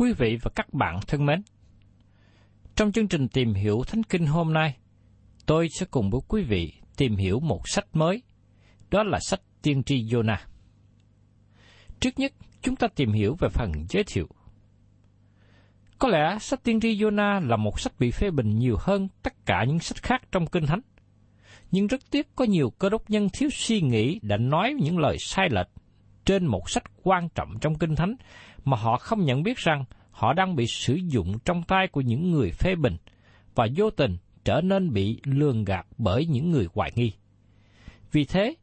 Quý vị và các bạn thân mến, trong chương trình tìm hiểu Thánh Kinh hôm nay, tôi sẽ cùng với quý vị tìm hiểu một sách mới, đó là sách Tiên tri Jonah. Trước nhất, chúng ta tìm hiểu về phần giới thiệu. Có lẽ sách Tiên tri Jonah là một sách bị phê bình nhiều hơn tất cả những sách khác trong Kinh Thánh. Nhưng rất tiếc có nhiều cơ đốc nhân thiếu suy nghĩ đã nói những lời sai lệch trên một sách quan trọng trong Kinh Thánh mà họ không nhận biết rằng họ đang bị sử dụng trong tay của những người phê bình và vô tình trở nên bị lường gạt bởi những người hoài nghi. Vì thế,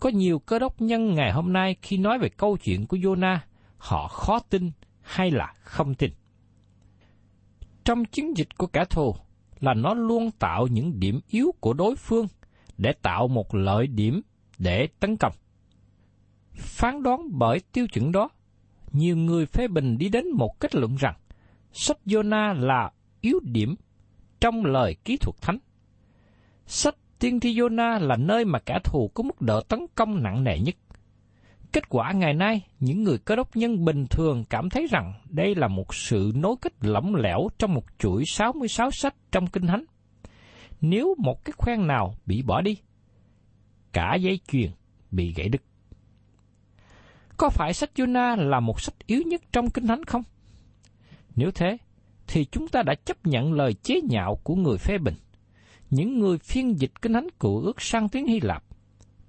có nhiều cơ đốc nhân ngày hôm nay khi nói về câu chuyện của Jonah, họ khó tin hay là không tin. Trong chiến dịch của kẻ thù là nó luôn tạo những điểm yếu của đối phương để tạo một lợi điểm để tấn công. Phán đoán bởi tiêu chuẩn đó, nhiều người phê bình đi đến một kết luận rằng sách Jonah là yếu điểm trong lời kỹ thuật thánh. Sách Tiên tri Jonah là nơi mà kẻ thù có mức độ tấn công nặng nề nhất. Kết quả ngày nay, những người cơ đốc nhân bình thường cảm thấy rằng đây là một sự nối kết lỏng lẻo trong một chuỗi 66 sách trong Kinh Thánh. Nếu một cái khoen nào bị bỏ đi, cả dây chuyền bị gãy đứt. Có phải sách Jonah là một sách yếu nhất trong Kinh Thánh không? Nếu thế, thì chúng ta đã chấp nhận lời chế nhạo của người phê bình. Những người phiên dịch Kinh Thánh Cựu ước sang tiếng Hy Lạp,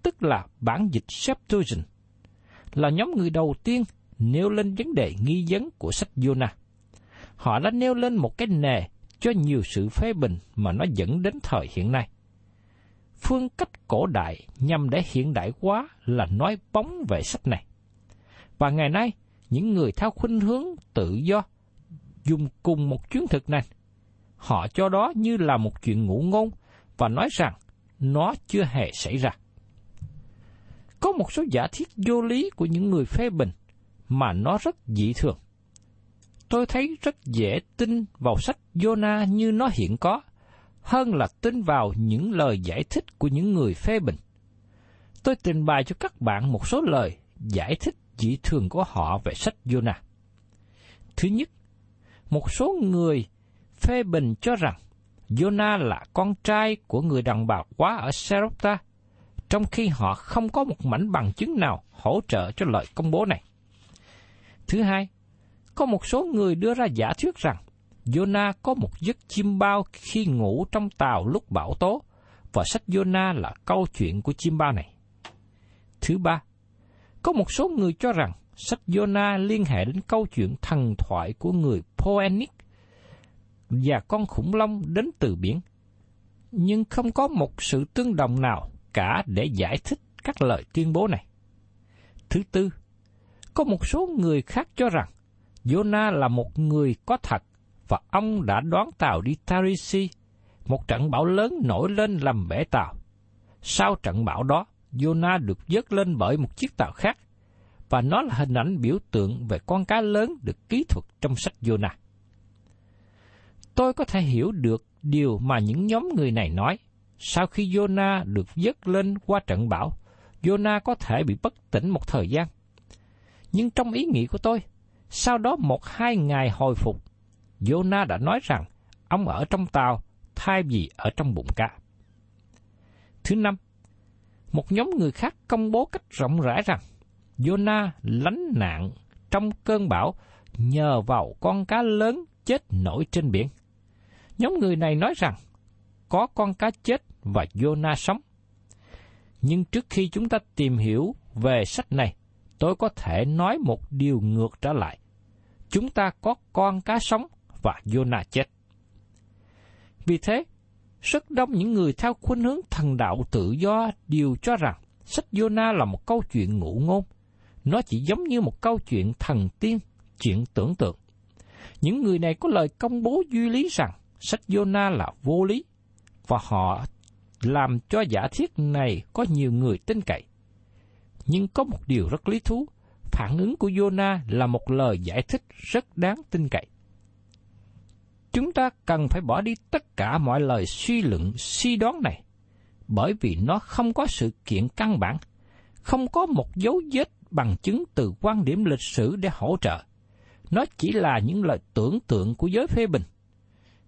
tức là bản dịch Septuagint, là nhóm người đầu tiên nêu lên vấn đề nghi vấn của sách Jonah. Họ đã nêu lên một cái nề cho nhiều sự phê bình mà nó dẫn đến thời hiện nay. Phương cách cổ đại nhằm để hiện đại quá là nói bóng về sách này. Và ngày nay, những người theo khuynh hướng tự do dùng cùng một chuyến thực này. Họ cho đó như là một chuyện ngụ ngôn và nói rằng nó chưa hề xảy ra. Có một số giả thiết vô lý của những người phê bình mà nó rất dị thường. Tôi thấy rất dễ tin vào sách Jonah như nó hiện có, hơn là tin vào những lời giải thích của những người phê bình. Tôi trình bày cho các bạn một số lời giải thích dị thường của họ về sách Jonah. Thứ nhất, một số người phê bình cho rằng Jonah là con trai của người đàn bà quá ở Sarepta, trong khi họ không có một mảnh bằng chứng nào hỗ trợ cho lời công bố này. Thứ hai, có một số người đưa ra giả thuyết rằng Jonah có một giấc chim bao khi ngủ trong tàu lúc bão tố, và sách Jonah là câu chuyện của chim bao này. Thứ ba, có một số người cho rằng sách Jonah liên hệ đến câu chuyện thần thoại của người Poenic và con khủng long đến từ biển. Nhưng không có một sự tương đồng nào cả để giải thích các lời tuyên bố này. Thứ tư, có một số người khác cho rằng Jonah là một người có thật và ông đã đoán tàu đi Tarisi, một trận bão lớn nổi lên làm bể tàu. Sau trận bão đó, Jonah được dớt lên bởi một chiếc tàu khác, và nó là hình ảnh biểu tượng về con cá lớn được ký thuật trong sách Jonah. Tôi có thể hiểu được điều mà những nhóm người này nói. Sau khi Jonah được dớt lên qua trận bão, Jonah có thể bị bất tỉnh một thời gian. Nhưng trong ý nghĩ của tôi, sau đó một hai ngày hồi phục, Jonah đã nói rằng ông ở trong tàu thay vì ở trong bụng cá. Thứ năm, một nhóm người khác công bố cách rộng rãi rằng Jonah lánh nạn trong cơn bão nhờ vào con cá lớn chết nổi trên biển. Nhóm người này nói rằng có con cá chết và Jonah sống. Nhưng trước khi chúng ta tìm hiểu về sách này, tôi có thể nói một điều ngược trở lại. Chúng ta có con cá sống và Jonah chết. Vì thế, rất đông những người theo khuynh hướng thần đạo tự do đều cho rằng sách Jonah là một câu chuyện ngụ ngôn. Nó chỉ giống như một câu chuyện thần tiên, chuyện tưởng tượng. Những người này có lời công bố duy lý rằng sách Jonah là vô lý, và họ làm cho giả thiết này có nhiều người tin cậy. Nhưng có một điều rất lý thú, phản ứng của Jonah là một lời giải thích rất đáng tin cậy. Chúng ta cần phải bỏ đi tất cả mọi lời suy luận suy đoán này, bởi vì nó không có sự kiện căn bản, không có một dấu vết bằng chứng từ quan điểm lịch sử để hỗ trợ. Nó chỉ là những lời tưởng tượng của giới phê bình.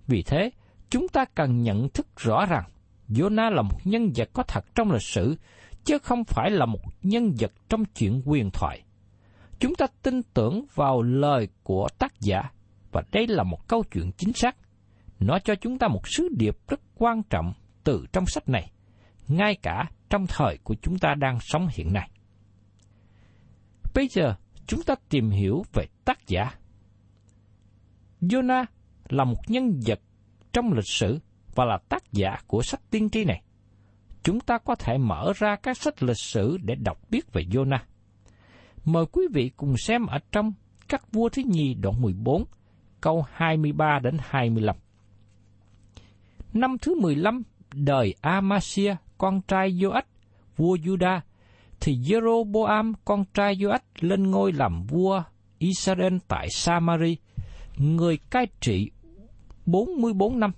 Vì thế, chúng ta cần nhận thức rõ rằng Jonah là một nhân vật có thật trong lịch sử, chứ không phải là một nhân vật trong chuyện quyền thoại. Chúng ta tin tưởng vào lời của tác giả, và đây là một câu chuyện chính xác. Nó cho chúng ta một sứ điệp rất quan trọng từ trong sách này, ngay cả trong thời của chúng ta đang sống hiện nay. Bây giờ, chúng ta tìm hiểu về tác giả. Jonah là một nhân vật trong lịch sử và là tác giả của sách tiên tri này. Chúng ta có thể mở ra các sách lịch sử để đọc biết về Jonah. Mời quý vị cùng xem ở trong các vua thứ nhì đoạn 14, câu 23 đến 25. Năm thứ 15 đời Amasia, con trai Joach, vua Juda, thì Jeroboam, con trai Joach, lên ngôi làm vua Israel tại Samari, người cai trị 44 năm.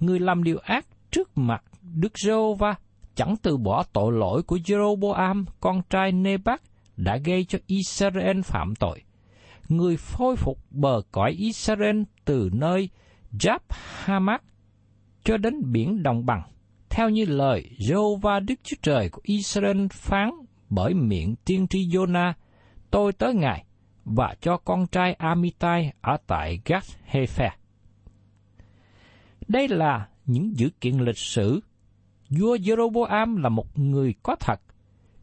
Người làm điều ác trước mặt Đức Giê-hô-va chẳng từ bỏ tội lỗi của Jeroboam, con trai Nebat, đã gây cho Israel phạm tội. Người phôi phục bờ cõi Israel từ nơi Jab Hamat cho đến biển đồng bằng, theo như lời Jehovah Đức Chúa Trời của Israel phán bởi miệng tiên tri Jonah, tôi tới Ngài và cho con trai Amitai ở tại Gath Hefer. Đây là những dữ kiện lịch sử. Vua Jeroboam là một người có thật.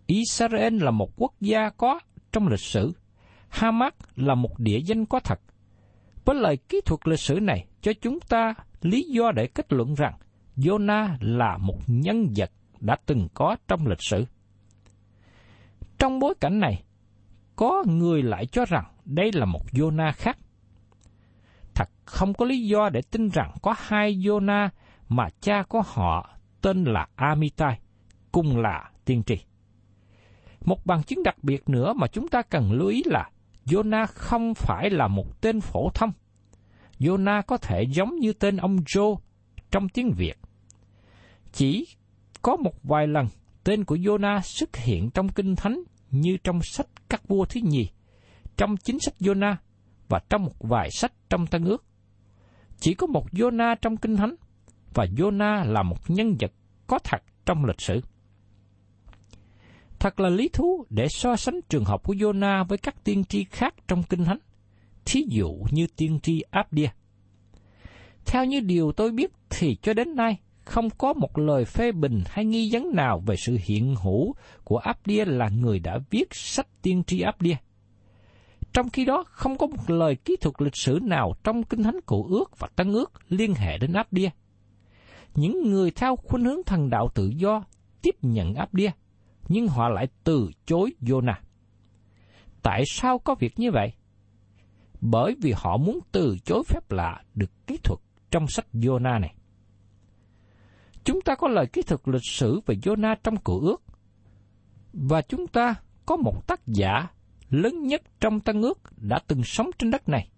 Israel là một quốc gia có trong lịch sử. Hamas là một địa danh có thật. Với lời kỹ thuật lịch sử này cho chúng ta lý do để kết luận rằng Jonah là một nhân vật đã từng có trong lịch sử. Trong bối cảnh này, có người lại cho rằng đây là một Jonah khác. Thật không có lý do để tin rằng có hai Jonah mà cha của họ tên là Amitai, cùng là tiên tri. Một bằng chứng đặc biệt nữa mà chúng ta cần lưu ý là Jonah không phải là một tên phổ thông. Jonah có thể giống như tên ông Joe trong tiếng Việt. Chỉ có một vài lần tên của Jonah xuất hiện trong Kinh Thánh như trong sách các vua thứ nhì, trong chính sách Jonah và trong một vài sách trong Tân ước. Chỉ có một Jonah trong Kinh Thánh, và Jonah là một nhân vật có thật trong lịch sử. Thật là lý thú để so sánh trường hợp của Jonah với các tiên tri khác trong Kinh Thánh, thí dụ như tiên tri Abdia. Theo như điều tôi biết thì cho đến nay không có một lời phê bình hay nghi vấn nào về sự hiện hữu của Abdia là người đã viết sách tiên tri Abdia. Trong khi đó, không có một lời kỹ thuật lịch sử nào trong Kinh Thánh Cổ Ước và Tân Ước liên hệ đến Abdia. Những người theo khuynh hướng thần đạo tự do tiếp nhận Abdia, nhưng họ lại từ chối Jonah. Tại sao có việc như vậy? Bởi vì họ muốn từ chối phép lạ được kỹ thuật trong sách Jonah này. Chúng ta có lời kỹ thuật lịch sử về Jonah trong Cựu Ước, và chúng ta có một tác giả lớn nhất trong Tân Ước đã từng sống trên đất này.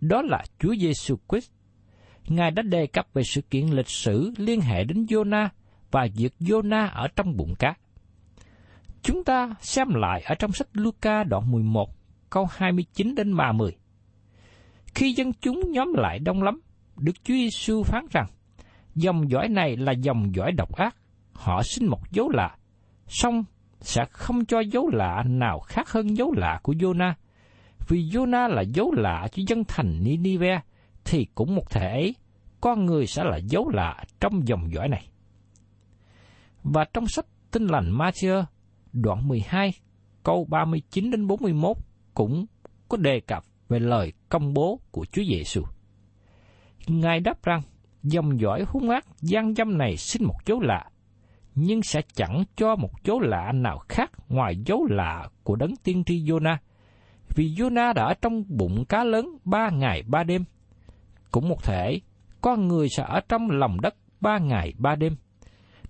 Đó là Chúa Giêsu Christ. Ngài đã đề cập về sự kiện lịch sử liên hệ đến Jonah và việc Jonah ở trong bụng cá. Chúng ta xem lại ở trong sách Luca đoạn 11, câu 29 đến 30. Khi dân chúng nhóm lại đông lắm, Đức Chúa Giêsu phán rằng, dòng dõi này là dòng dõi độc ác, họ xin một dấu lạ, song sẽ không cho dấu lạ nào khác hơn dấu lạ của Jonah. Vì Jonah là dấu lạ cho dân thành Ninive, thì cũng một thể ấy, con người sẽ là dấu lạ trong dòng dõi này. Và trong sách Tinh lành Matthew, đoạn 12, câu 39 đến 41 cũng có đề cập về lời công bố của Chúa Giêsu. Ngài đáp rằng, dòng dõi hung ác gian dâm này xin một dấu lạ, nhưng sẽ chẳng cho một dấu lạ nào khác ngoài dấu lạ của đấng tiên tri Jonah. Vì Jonah đã ở trong bụng cá lớn ba ngày ba đêm. Cũng một thể, con người sẽ ở trong lòng đất ba ngày ba đêm.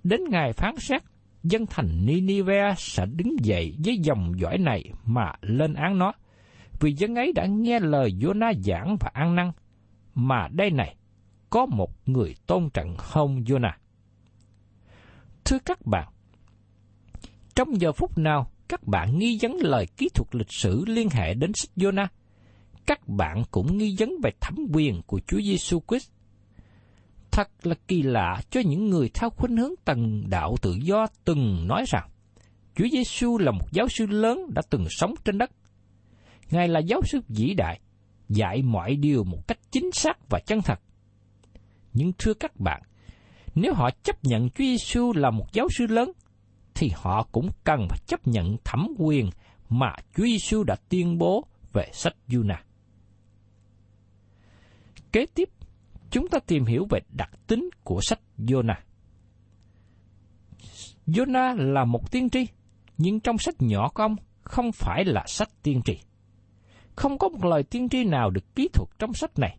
Đến ngày phán xét, dân thành Ninive sẽ đứng dậy với dòng dõi này mà lên án nó. Vì dân ấy đã nghe lời Jonah giảng và ăn năn. Mà đây này, có một người tôn trọng hơn Jonah. Thưa các bạn, trong giờ phút nào các bạn nghi vấn lời kỹ thuật lịch sử liên hệ đến sách Jonah, các bạn cũng nghi vấn về thẩm quyền của Chúa Giêsu Christ. Thật là kỳ lạ cho những người theo khuynh hướng tầng đạo tự do từng nói rằng Chúa Giêsu là một giáo sư lớn đã từng sống trên đất. Ngài là giáo sư vĩ đại, dạy mọi điều một cách chính xác và chân thật. Nhưng thưa các bạn, nếu họ chấp nhận Chúa Giêsu là một giáo sư lớn, thì họ cũng cần phải chấp nhận thẩm quyền mà Chúa Giêsu đã tuyên bố về sách Juna. Kế tiếp, chúng ta tìm hiểu về đặc tính của sách Jonah. Jonah là một tiên tri, nhưng trong sách nhỏ của ông không phải là sách tiên tri. Không có một lời tiên tri nào được ký thuật trong sách này,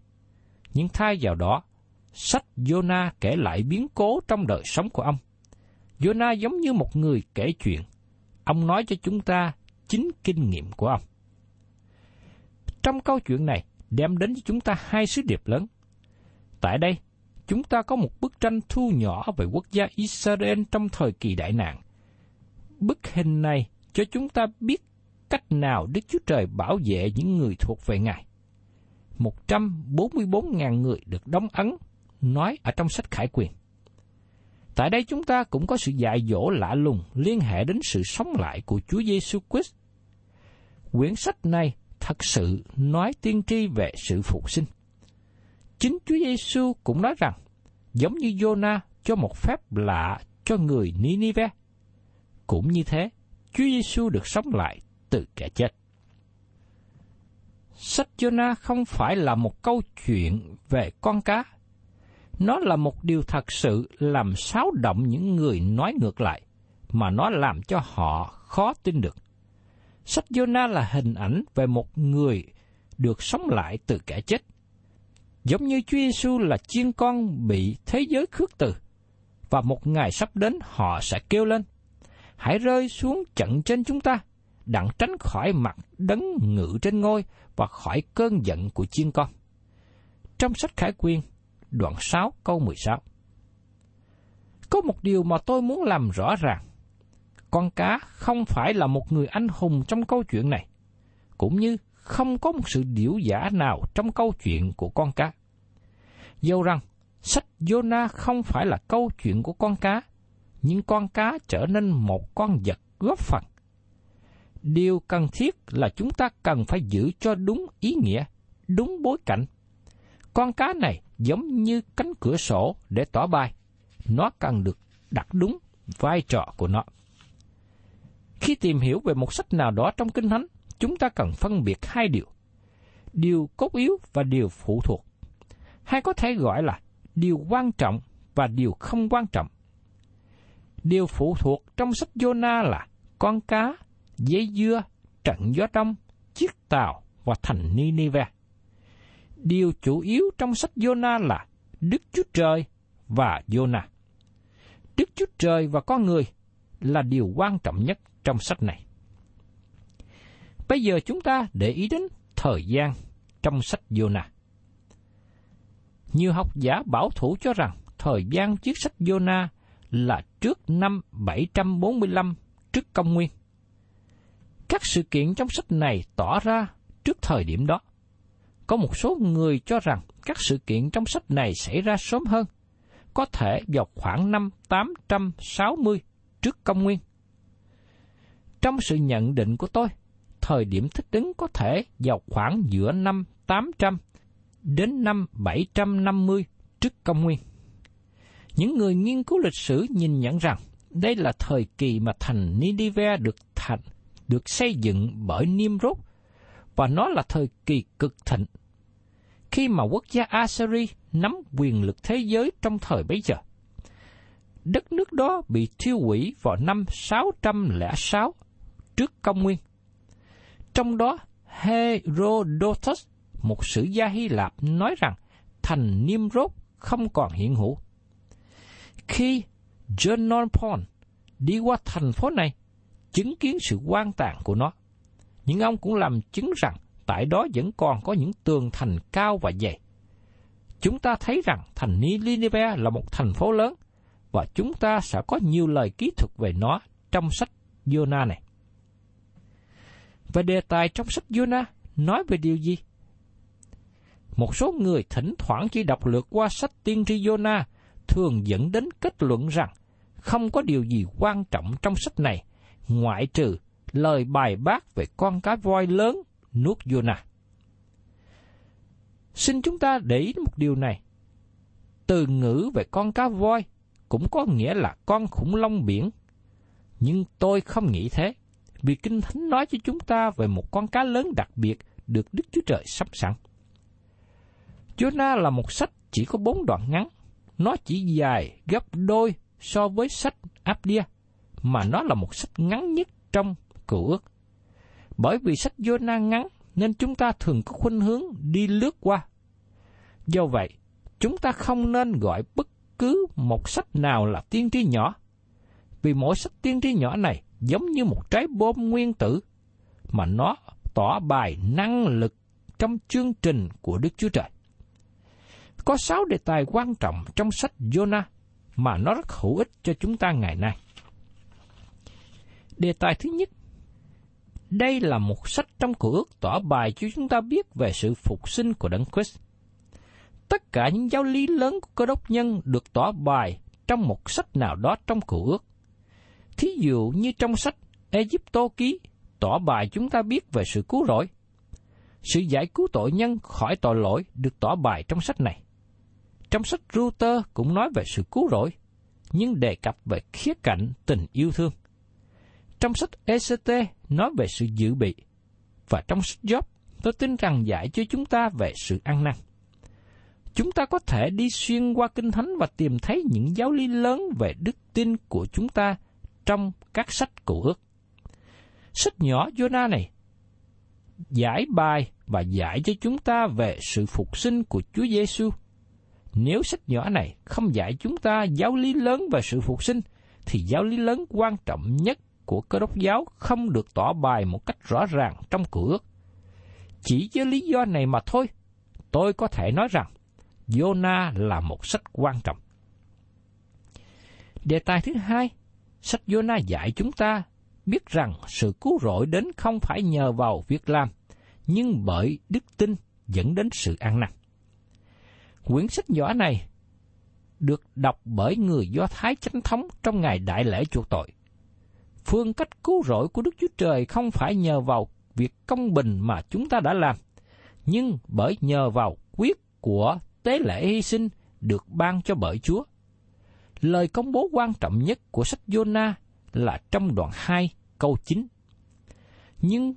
nhưng thay vào đó, sách Jonah kể lại biến cố trong đời sống của ông. Jonah giống như một người kể chuyện. Ông nói cho chúng ta chính kinh nghiệm của ông. Trong câu chuyện này, đem đến cho chúng ta hai sứ điệp lớn. Tại đây, chúng ta có một bức tranh thu nhỏ về quốc gia Israel trong thời kỳ đại nạn. Bức hình này cho chúng ta biết cách nào Đức Chúa Trời bảo vệ những người thuộc về Ngài. 144.000 người được đóng ấn nói ở trong sách Khải Quyền. Tại đây chúng ta cũng có sự dạy dỗ lạ lùng liên hệ đến sự sống lại của Chúa Giêsu Christ. Quyển sách này thật sự nói tiên tri về sự phục sinh. Chính Chúa Giêsu cũng nói rằng, giống như Jonah cho một phép lạ cho người Ninive, cũng như thế, Chúa Giêsu được sống lại từ kẻ chết. Sách Jonah không phải là một câu chuyện về con cá nó là một điều thật sự làm xáo động những người nói ngược lại, mà nó làm cho họ khó tin được. Sách Jonah là hình ảnh về một người được sống lại từ kẻ chết. Giống như Chúa Giêsu là chiên con bị thế giới khước từ, và một ngày sắp đến họ sẽ kêu lên, hãy rơi xuống trận trên chúng ta, đặng tránh khỏi mặt đấng ngự trên ngôi và khỏi cơn giận của chiên con. Trong sách Khải Quyên, đoạn 6 câu 16. Có một điều mà tôi muốn làm rõ ràng. Con cá không phải là một người anh hùng trong câu chuyện này, cũng như không có một sự điểu giả nào trong câu chuyện của con cá. Dẫu rằng, sách Jonah không phải là câu chuyện của con cá, nhưng con cá trở nên một con vật góp phần. Điều cần thiết là chúng ta cần phải giữ cho đúng ý nghĩa, đúng bối cảnh. Con cá này giống như cánh cửa sổ để tỏ bài. Nó cần được đặt đúng vai trò của nó. Khi tìm hiểu về một sách nào đó trong Kinh Thánh, chúng ta cần phân biệt hai điều. Điều cốt yếu và điều phụ thuộc. Hay có thể gọi là điều quan trọng và điều không quan trọng. Điều phụ thuộc trong sách Jonah là con cá, dây dưa, trận gió đông, chiếc tàu và thành Nineveh. Điều chủ yếu trong sách Jonah là Đức Chúa Trời và Jonah. Đức Chúa Trời và con người là điều quan trọng nhất trong sách này. Bây giờ chúng ta để ý đến thời gian trong sách Jonah. Nhiều học giả bảo thủ cho rằng thời gian chiếc sách Jonah là trước năm 745 trước công nguyên. Các sự kiện trong sách này tỏ ra trước thời điểm đó. Có một số người cho rằng các sự kiện trong sách này xảy ra sớm hơn, có thể vào khoảng năm 860 trước công nguyên. Trong sự nhận định của tôi, thời điểm thích ứng có thể vào khoảng giữa năm 800 đến năm 750 trước công nguyên. Những người nghiên cứu lịch sử nhìn nhận rằng đây là thời kỳ mà thành Nineveh được thành, được xây dựng bởi Nimrod và nó là thời kỳ cực thịnh. Khi mà quốc gia Assyri nắm quyền lực thế giới trong thời bấy giờ. Đất nước đó bị thiêu hủy vào năm 606 trước công nguyên. Trong đó, Herodotus, một sử gia Hy Lạp nói rằng thành Nimrod không còn hiện hữu. Khi John Norpon đi qua thành phố này, chứng kiến sự quan tàn của nó. Nhưng ông cũng làm chứng rằng tại đó vẫn còn có những tường thành cao và dày. Chúng ta thấy rằng thành Nineveh là một thành phố lớn, và chúng ta sẽ có nhiều lời kỹ thuật về nó trong sách Jonah này. Và đề tài trong sách Jonah nói về điều gì? Một số người thỉnh thoảng chỉ đọc lượt qua sách tiên tri Jonah thường dẫn đến kết luận rằng không có điều gì quan trọng trong sách này ngoại trừ lời bài bác về con cá voi lớn nuốt Jonah. Xin chúng ta để ý một điều này. Từ ngữ về con cá voi cũng có nghĩa là con khủng long biển. Nhưng tôi không nghĩ thế, vì Kinh Thánh nói cho chúng ta về một con cá lớn đặc biệt được Đức Chúa Trời sắp sẵn. Jonah là một sách chỉ có bốn đoạn ngắn, nó chỉ dài gấp đôi so với sách Abdia, mà nó là một sách ngắn nhất trong cựu ước. Bởi vì sách Jonah ngắn nên chúng ta thường có khuynh hướng đi lướt qua. Do vậy, chúng ta không nên gọi bất cứ một sách nào là tiên tri nhỏ, vì mỗi sách tiên tri nhỏ này giống như một trái bom nguyên tử, mà nó tỏ bài năng lực trong chương trình của Đức Chúa Trời. Có sáu đề tài quan trọng trong sách Jonah mà nó rất hữu ích cho chúng ta ngày nay. Đề tài thứ nhất, đây là một sách trong cựu ước tỏ bài cho chúng ta biết về sự phục sinh của Đấng Christ. Tất cả những giáo lý lớn của cơ đốc nhân được tỏ bài trong một sách nào đó trong cựu ước. Thí dụ như trong sách Egypto ký tỏ bài chúng ta biết về sự cứu rỗi. Sự giải cứu tội nhân khỏi tội lỗi được tỏ bài trong sách này. Trong sách Router cũng nói về sự cứu rỗi, nhưng đề cập về khía cạnh tình yêu thương. Trong sách ECT nói về sự dự bị, và trong sách Job tôi tin rằng dạy cho chúng ta về sự ăn năn. Chúng ta có thể đi xuyên qua Kinh Thánh và tìm thấy những giáo lý lớn về đức tin của chúng ta trong các sách cũ ước. Sách nhỏ Jonah này giải bài và giải cho chúng ta về sự phục sinh của Chúa Giêsu nếu sách nhỏ này không dạy chúng ta giáo lý lớn về sự phục sinh, thì giáo lý lớn quan trọng nhất của cơ đốc giáo không được tỏ bài một cách rõ ràng trong cửa ước. Chỉ với lý do này mà thôi, tôi có thể nói rằng Jonah là một sách quan trọng. Đề tài thứ hai, sách Jonah dạy chúng ta biết rằng sự cứu rỗi đến không phải nhờ vào việc làm, nhưng bởi đức tin dẫn đến sự an năn. Quyển sách nhỏ này được đọc bởi người Do Thái chánh thống trong ngày đại lễ chuộc tội. Phương cách cứu rỗi của Đức Chúa Trời không phải nhờ vào việc công bình mà chúng ta đã làm, nhưng bởi nhờ vào quyết của tế lễ hy sinh được ban cho bởi Chúa. Lời công bố quan trọng nhất của sách Jonah là trong đoạn 2 câu 9. Nhưng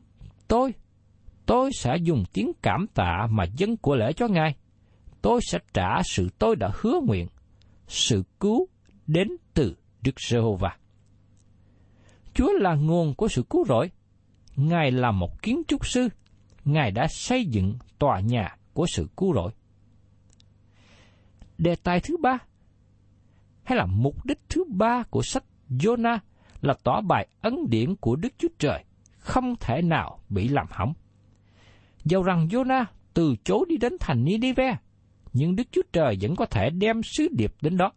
tôi, tôi sẽ dùng tiếng cảm tạ mà dân của lễ cho Ngài. Tôi sẽ trả sự tôi đã hứa nguyện, sự cứu đến từ Đức Giê-hô-va. Chúa là nguồn của sự cứu rỗi. Ngài là một kiến trúc sư. Ngài đã xây dựng tòa nhà của sự cứu rỗi. Đề tài thứ ba, hay là mục đích thứ ba của sách Jonah là tỏ bài ấn điển của Đức Chúa Trời không thể nào bị làm hỏng. Dầu rằng Jonah từ chối đi đến thành Nineveh, nhưng Đức Chúa Trời vẫn có thể đem sứ điệp đến đó.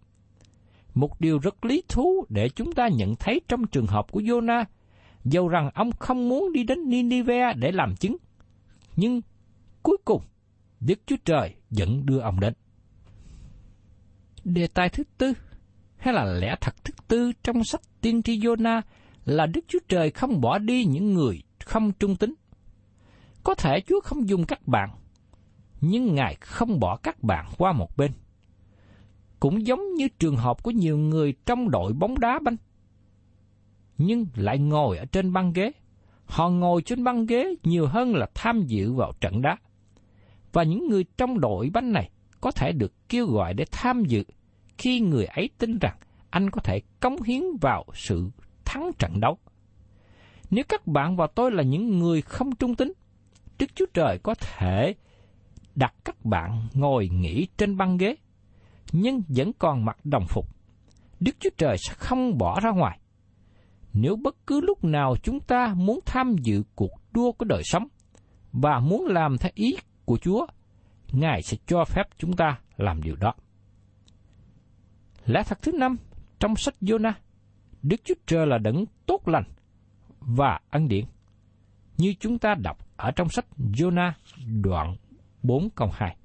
Một điều rất lý thú để chúng ta nhận thấy trong trường hợp của Jonah, dầu rằng ông không muốn đi đến Nineveh để làm chứng, nhưng cuối cùng Đức Chúa Trời vẫn đưa ông đến. Đề tài thứ tư, hay là lẽ thật thứ tư trong sách tiên tri Jonah là Đức Chúa Trời không bỏ đi những người không trung tín. Có thể Chúa không dùng các bạn, nhưng Ngài không bỏ các bạn qua một bên. Cũng giống như trường hợp của nhiều người trong đội bóng đá banh. Nhưng lại ngồi ở trên băng ghế. Họ ngồi trên băng ghế nhiều hơn là tham dự vào trận đá. Và những người trong đội banh này có thể được kêu gọi để tham dự khi người ấy tin rằng anh có thể cống hiến vào sự thắng trận đấu. Nếu các bạn và tôi là những người không trung tín, Đức Chúa Trời có thể đặt các bạn ngồi nghỉ trên băng ghế, nhưng vẫn còn mặc đồng phục. Đức Chúa Trời sẽ không bỏ ra ngoài. Nếu bất cứ lúc nào chúng ta muốn tham dự cuộc đua của đời sống và muốn làm theo ý của Chúa, Ngài sẽ cho phép chúng ta làm điều đó. Lẽ thật thứ năm trong sách Jonah, Đức Chúa Trời là đấng tốt lành và ân điển. Như chúng ta đọc ở trong sách Jonah đoạn 4 câu 2.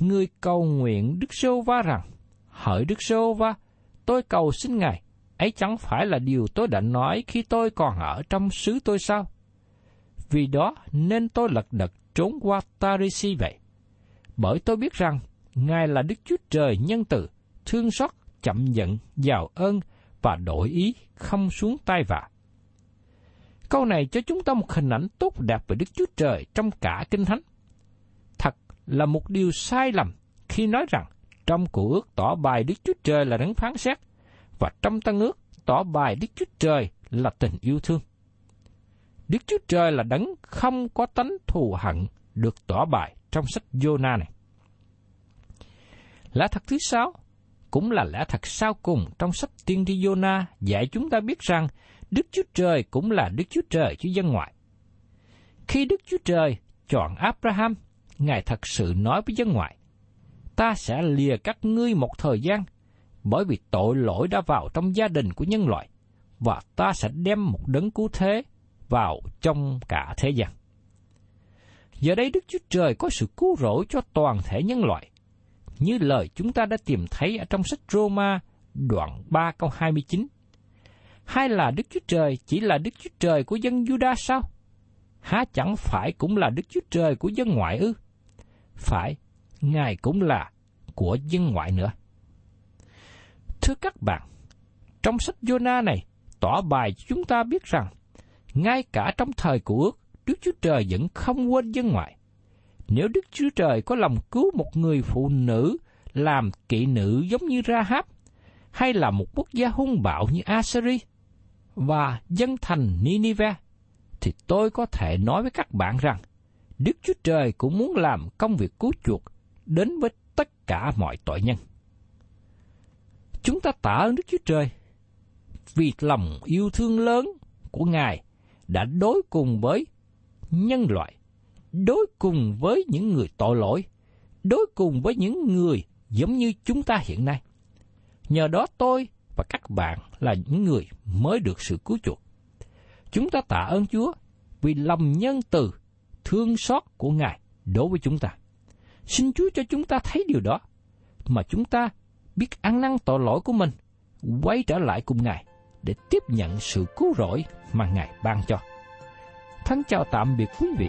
Người cầu nguyện Đức Sô Va rằng, hỡi Đức Sô Va, tôi cầu xin Ngài, ấy chẳng phải là điều tôi đã nói khi tôi còn ở trong xứ tôi sao? Vì đó nên tôi lật đật trốn qua Tarisi vậy. Bởi tôi biết rằng Ngài là Đức Chúa Trời nhân từ, thương xót, chậm giận, giàu ơn và đổi ý, không xuống tay vạ. Câu này cho chúng ta một hình ảnh tốt đẹp về Đức Chúa Trời trong cả Kinh Thánh. Thật là một điều sai lầm khi nói rằng trong cụ ước tỏ bài Đức Chúa Trời là đấng phán xét, và trong tăng ước tỏ bài Đức Chúa Trời là tình yêu thương. Đức Chúa Trời là đấng không có tánh thù hận được tỏ bài trong sách Jonah này. lá thật thứ sáu, cũng là lẽ thật sau cùng trong sách tiên tri Jonah dạy chúng ta biết rằng Đức Chúa Trời cũng là Đức Chúa Trời chứ dân ngoại. Khi Đức Chúa Trời chọn Abraham, Ngài thật sự nói với dân ngoại, ta sẽ lìa các ngươi một thời gian, bởi vì tội lỗi đã vào trong gia đình của nhân loại, và ta sẽ đem một đấng cứu thế vào trong cả thế gian. Giờ đây Đức Chúa Trời có sự cứu rỗi cho toàn thể nhân loại, như lời chúng ta đã tìm thấy ở trong sách Roma đoạn 3 câu 29. Hay là Đức Chúa Trời chỉ là Đức Chúa Trời của dân Juda sao? Há chẳng phải cũng là Đức Chúa Trời của dân ngoại ư? Phải, Ngài cũng là của dân ngoại nữa. Thưa các bạn, trong sách Jonah này tỏ bài cho chúng ta biết rằng ngay cả trong thời của ước, Đức Chúa Trời vẫn không quên dân ngoại. Nếu Đức Chúa Trời có lòng cứu một người phụ nữ làm kỵ nữ giống như Rahab, hay là một quốc gia hung bạo như Assyria và dân thành Ninive, thì tôi có thể nói với các bạn rằng, Đức Chúa Trời cũng muốn làm công việc cứu chuộc đến với tất cả mọi tội nhân. Chúng ta tạ ơn Đức Chúa Trời vì lòng yêu thương lớn của Ngài đã đối cùng với nhân loại, đối cùng với những người tội lỗi, đối cùng với những người giống như chúng ta hiện nay. Nhờ đó tôi và các bạn là những người mới được sự cứu chuộc. Chúng ta tạ ơn Chúa vì lòng nhân từ, thương xót của Ngài đối với chúng ta. Xin Chúa cho chúng ta thấy điều đó, mà chúng ta biết ăn năn tội lỗi của mình, quay trở lại cùng Ngài để tiếp nhận sự cứu rỗi mà Ngài ban cho. Thân chào tạm biệt quý vị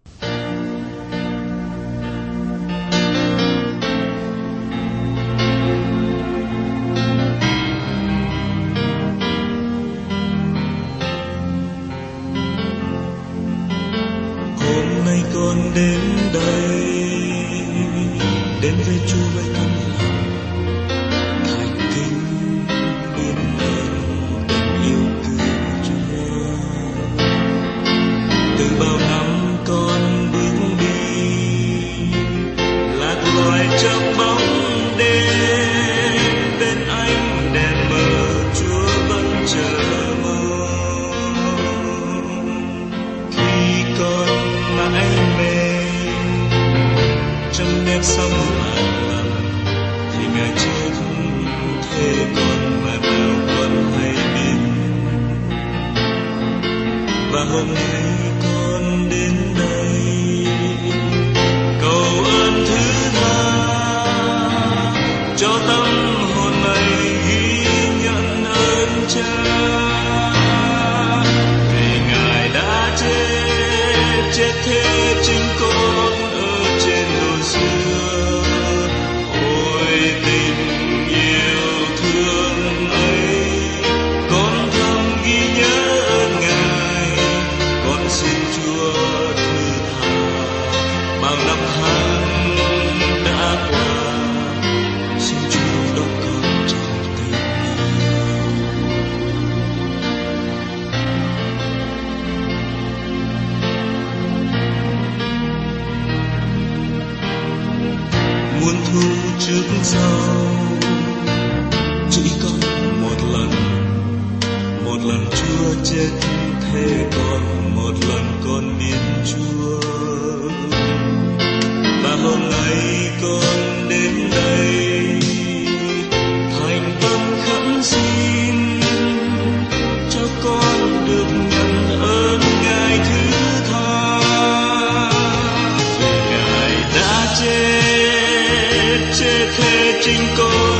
fue chingón.